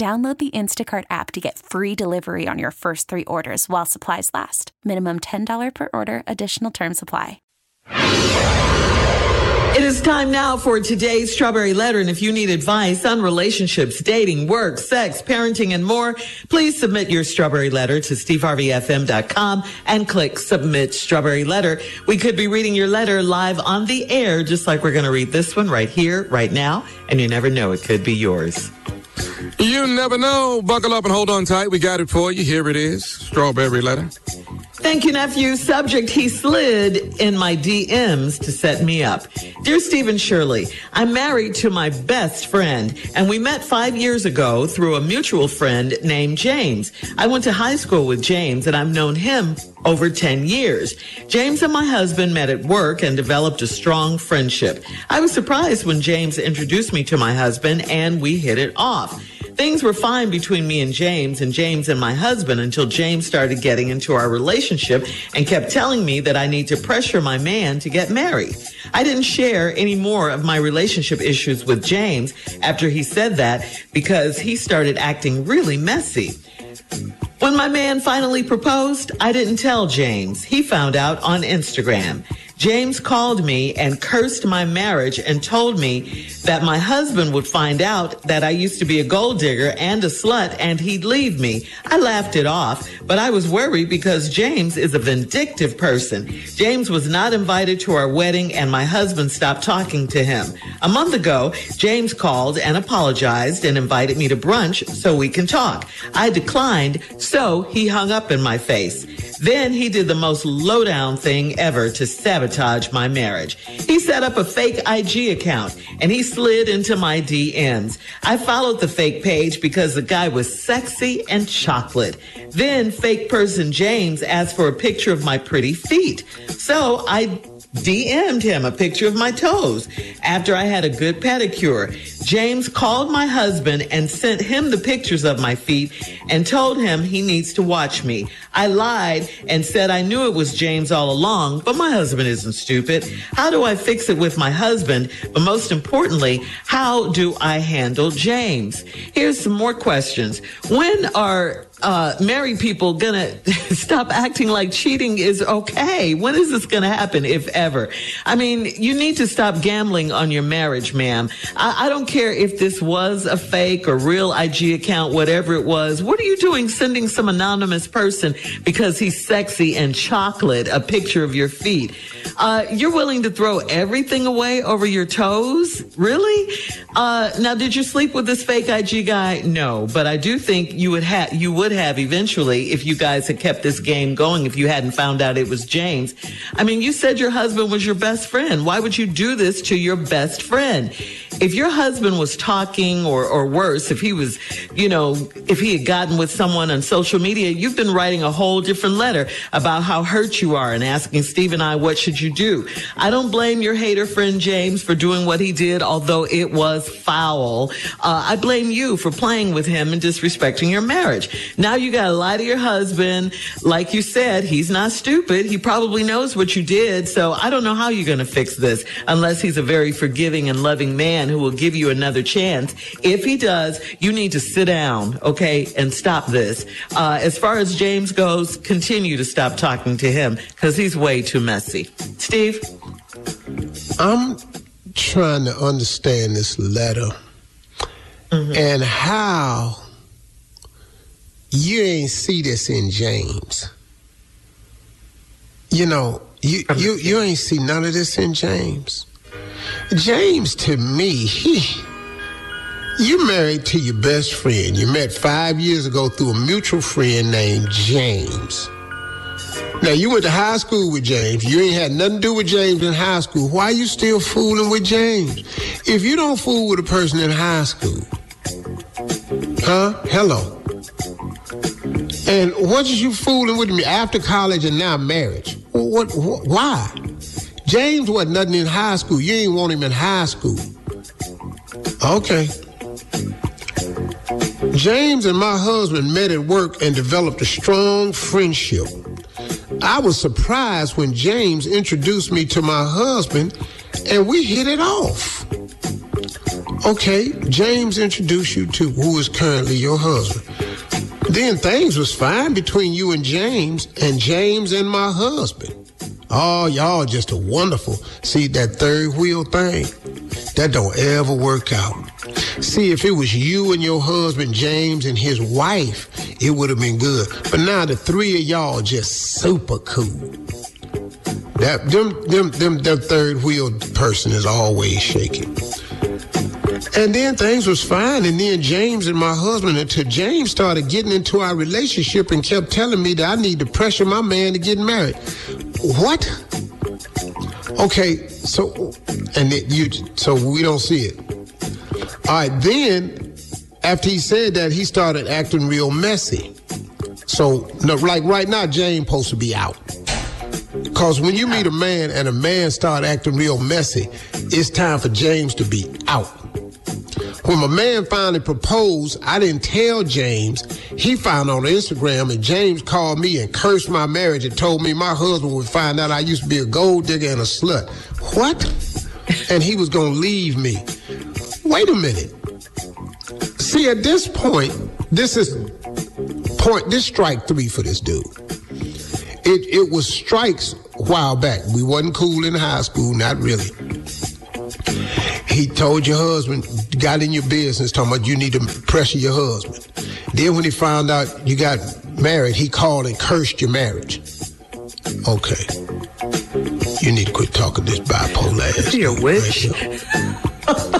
Download the Instacart app to get free delivery on your first three orders while supplies last. Minimum $10 per order, additional term supply. It is time now for today's Strawberry Letter. And if you need advice on relationships, dating, work, sex, parenting, and more, please submit your Strawberry Letter to steveharveyfm.com and click Submit Strawberry Letter. We could be reading your letter live on the air, just like we're going to read this one right here, right now. And you never know, it could be yours. You never know. Buckle up and hold on tight. We got it for you. Here it is. Strawberry letter. Thank you, nephew. Subject, he slid in my DMs to set me up. Dear Steve and Shirley, I'm married to my best friend, and we met five years ago through a mutual friend named James. I went to high school with James, and I've known him over 10 years. James and my husband met at work and developed a strong friendship. I was surprised when James introduced me to my husband, and we hit it off. Things were fine between me and James and James and my husband until James started getting into our relationship and kept telling me that I need to pressure my man to get married. I didn't share any more of my relationship issues with James after he said that because he started acting really messy. When my man finally proposed, I didn't tell James. He found out on Instagram. James called me and cursed my marriage and told me that my husband would find out that I used to be a gold digger and a slut and he'd leave me. I laughed it off, but I was worried because James is a vindictive person. James was not invited to our wedding and my husband stopped talking to him. A month ago, James called and apologized and invited me to brunch so we can talk. I declined, so he hung up in my face. Then he did the most lowdown thing ever to sabotage my marriage. He set up a fake IG account and he slid into my DMs. I followed the fake page because the guy was sexy and chocolate. Then fake person James asked for a picture of my pretty feet. So I DM'd him a picture of my toes after I had a good pedicure. James called my husband and sent him the pictures of my feet and told him he needs to watch me. I lied and said I knew it was James all along, but my husband isn't stupid. How do I fix it with my husband? But most importantly, how do I handle James? Here's some more questions. When are uh, married people gonna stop acting like cheating is okay? When is this gonna happen, if ever? I mean, you need to stop gambling on your marriage, ma'am. I, I don't care if this was a fake or real IG account, whatever it was. What are you doing sending some anonymous person because he's sexy and chocolate a picture of your feet? Uh, you're willing to throw everything away over your toes? Really? Uh, now, did you sleep with this fake IG guy? No, but I do think you would have, you would have eventually if you guys had kept this game going, if you hadn't found out it was James. I mean, you said your husband was your best friend. Why would you do this to your best friend? If your husband was talking or, or worse, if he was, you know, if he had gotten with someone on social media, you've been writing a whole different letter about how hurt you are and asking Steve and I, what should you do? I don't blame your hater friend James for doing what he did, although it was foul. Uh, I blame you for playing with him and disrespecting your marriage. Now you got to lie to your husband. Like you said, he's not stupid. He probably knows what you did. So I don't know how you're going to fix this unless he's a very forgiving and loving man who will give you another chance. If he does, you need to sit down, okay, and stop this. Uh, as far as James goes, continue to stop talking to him because he's way too messy. Steve? I'm trying to understand this letter mm-hmm. and how you ain't see this in James. You know, you you you ain't see none of this in James. James, to me, he you married to your best friend. You met five years ago through a mutual friend named James. Now you went to high school with James. You ain't had nothing to do with James in high school. Why are you still fooling with James? If you don't fool with a person in high school, huh? Hello. And what is you fooling with me after college and now marriage? What, what, why? James wasn't nothing in high school. You ain't want him in high school. Okay. James and my husband met at work and developed a strong friendship. I was surprised when James introduced me to my husband and we hit it off. Okay, James introduced you to who is currently your husband. Then things was fine between you and James, and James and my husband. Oh, y'all just a wonderful. See that third wheel thing? That don't ever work out. See, if it was you and your husband, James, and his wife, it would have been good. But now the three of y'all just super cool. That them them them them third wheel person is always shaking. And then things was fine. And then James and my husband, until James started getting into our relationship and kept telling me that I need to pressure my man to get married. What? Okay, so and it, you so we don't see it. All right, then after he said that, he started acting real messy. So, no, like right now, James supposed to be out. Because when you meet a man and a man start acting real messy, it's time for James to be out. When my man finally proposed, I didn't tell James. He found on Instagram, and James called me and cursed my marriage and told me my husband would find out I used to be a gold digger and a slut. What? And he was going to leave me. Wait a minute. See, at this point, this is point. This strike three for this dude. It it was strikes a while back. We wasn't cool in high school, not really. He told your husband, got in your business, talking about you need to pressure your husband. Then when he found out you got married, he called and cursed your marriage. Okay. You need to quit talking this bipolar ass. You a witch.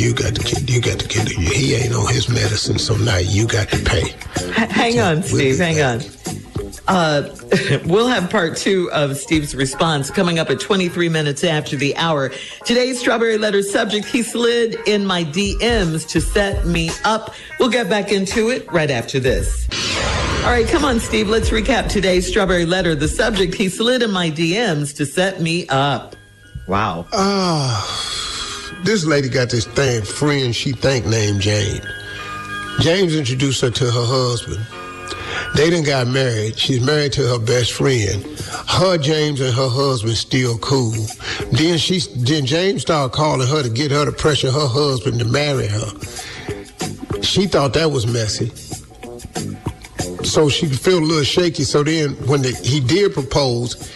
you got to get, you got to get, he ain't on his medicine, so now you got to pay. Hang on, Steve, hang on. Uh, we'll have part two of Steve's response coming up at 23 minutes after the hour. Today's Strawberry Letter subject, he slid in my DMs to set me up. We'll get back into it right after this. All right, come on, Steve. Let's recap today's Strawberry Letter. The subject, he slid in my DMs to set me up. Wow. Ah, uh, this lady got this thing friend she think named Jane. James introduced her to her husband. They didn't got married. She's married to her best friend. Her James and her husband still cool. Then she then James started calling her to get her to pressure her husband to marry her. She thought that was messy. So she feel a little shaky. So then when the, he did propose,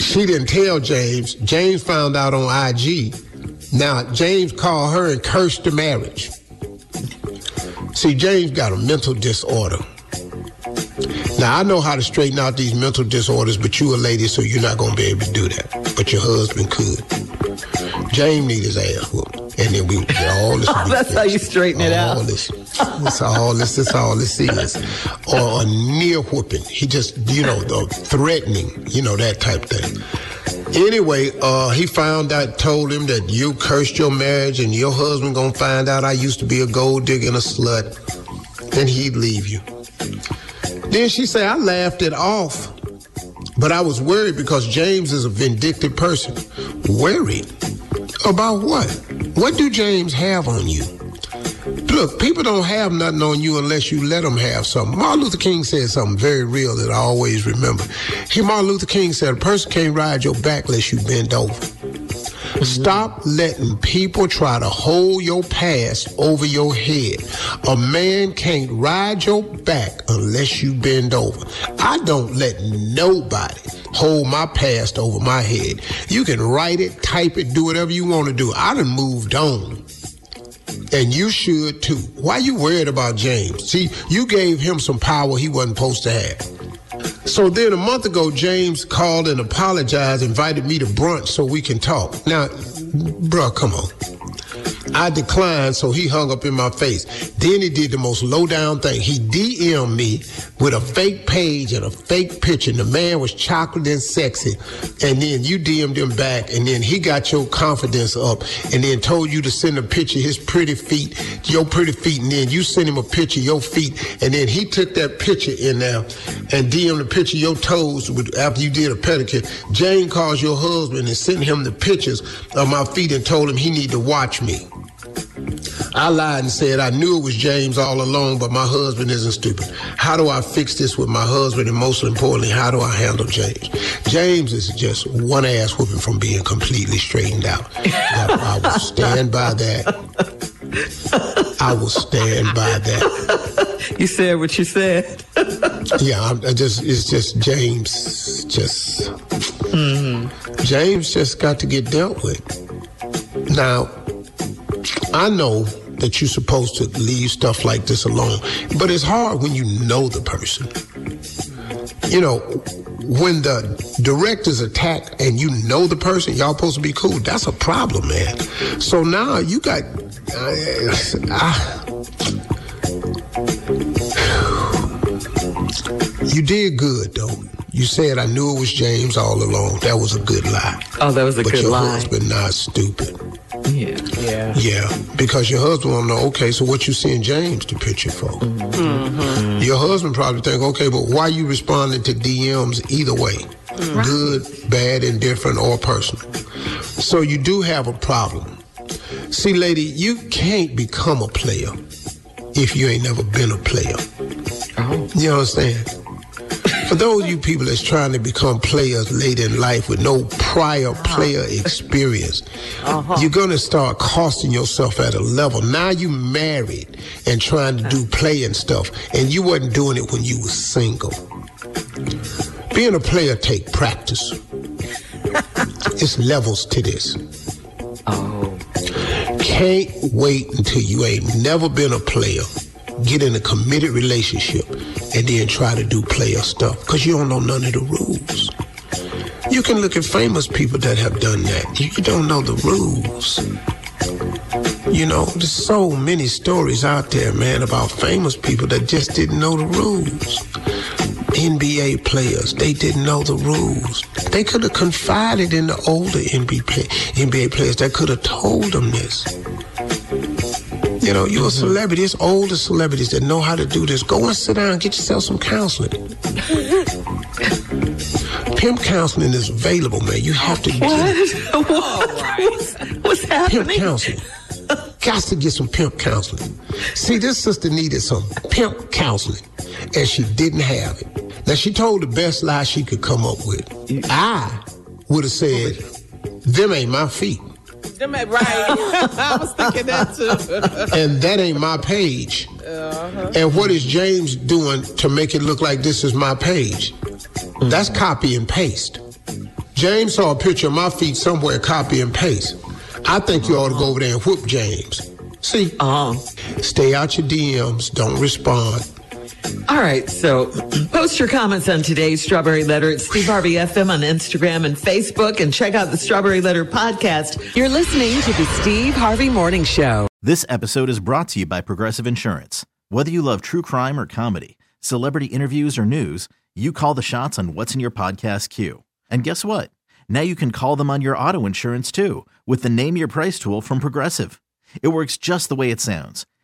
she didn't tell James. James found out on IG. Now James called her and cursed the marriage. See, James got a mental disorder. Now I know how to straighten out these mental disorders, but you a lady, so you're not gonna be able to do that. But your husband could. James need his ass whooped, and then we get all this. oh, that's how you straighten it out. all. This, this all this. This all this is, or a near whooping. He just, you know, the threatening, you know, that type thing. Anyway, uh, he found out, told him that you cursed your marriage, and your husband gonna find out I used to be a gold digger and a slut, and he'd leave you. Then she said, I laughed it off. But I was worried because James is a vindictive person. Worried? About what? What do James have on you? Look, people don't have nothing on you unless you let them have something. Martin Luther King said something very real that I always remember. He, Martin Luther King said, a person can't ride your back unless you bend over. Mm-hmm. Stop letting people try to hold your past over your head. A man can't ride your back unless you bend over. I don't let nobody hold my past over my head. You can write it, type it, do whatever you want to do. I done moved on. And you should too. Why you worried about James? See, you gave him some power he wasn't supposed to have. So then a month ago, James called and apologized, invited me to brunch so we can talk. Now, bruh, come on. I declined, so he hung up in my face. Then he did the most low down thing. He DM'd me with a fake page and a fake picture. And the man was chocolate and sexy. And then you DM'd him back, and then he got your confidence up, and then told you to send a picture of his pretty feet, your pretty feet, and then you sent him a picture of your feet, and then he took that picture in there and DM'd the picture of your toes with, after you did a pedicure. Jane calls your husband and sent him the pictures of my feet and told him he need to watch me. I lied and said I knew it was James all along, but my husband isn't stupid. How do I fix this with my husband? And most importantly, how do I handle James? James is just one ass whooping from being completely straightened out. I, I will stand by that. I will stand by that. You said what you said. yeah, I'm, I just it's just James. Just mm-hmm. James just got to get dealt with. Now, I know that you're supposed to leave stuff like this alone. But it's hard when you know the person. You know, when the director's attacked and you know the person, y'all supposed to be cool. That's a problem, man. So now you got. Uh, I, you did good though. You said I knew it was James all along. That was a good lie. Oh, that was a but good your lie. husband not stupid. Yeah. Yeah. Yeah, because your husband will know, okay, so what you seeing James to picture for? Mm-hmm. Your husband probably think, okay, but why you responding to DMs either way? Good, bad, indifferent, or personal. So you do have a problem. See, lady, you can't become a player if you ain't never been a player. Oh. You understand? For those of you people that's trying to become players late in life with no prior player experience, uh-huh. you're gonna start costing yourself at a level. Now you married and trying to do playing stuff, and you wasn't doing it when you was single. Being a player take practice. it's levels to this. Oh. Can't wait until you ain't never been a player, get in a committed relationship, and then try to do player stuff because you don't know none of the rules. You can look at famous people that have done that. You, don't know the rules. You know, there's so many stories out there, man, about famous people that just didn't know the rules. NBA players, they didn't know the rules. They could have confided in the older NBA players that could have told them this. You know, you're a mm-hmm. celebrity. It's older celebrities that know how to do this. Go and sit down and get yourself some counseling. Pimp counseling is available, man. You have to get What? What's, happening? pimp counseling. Got to get some pimp counseling. See, this sister needed some pimp counseling, and she didn't have it. Now, she told the best lie she could come up with. I would have said, them ain't my feet, Right. I was thinking that too. and that ain't my page. And what is James doing to make it look like this is my page? That's copy and paste. James saw a picture of my feet somewhere, copy and paste. I think you ought to go over there and whoop James. See? Oh. Stay out your DMs. Don't respond. All right, so post your comments on today's Strawberry Letter at Steve Harvey FM on Instagram and Facebook, and check out the Strawberry Letter podcast. You're listening to the Steve Harvey Morning Show. This episode is brought to you by Progressive Insurance. Whether you love true crime or comedy, celebrity interviews or news, you call the shots on what's in your podcast queue. And guess what? Now you can call them on your auto insurance too with the Name Your Price tool from Progressive. It works just the way it sounds.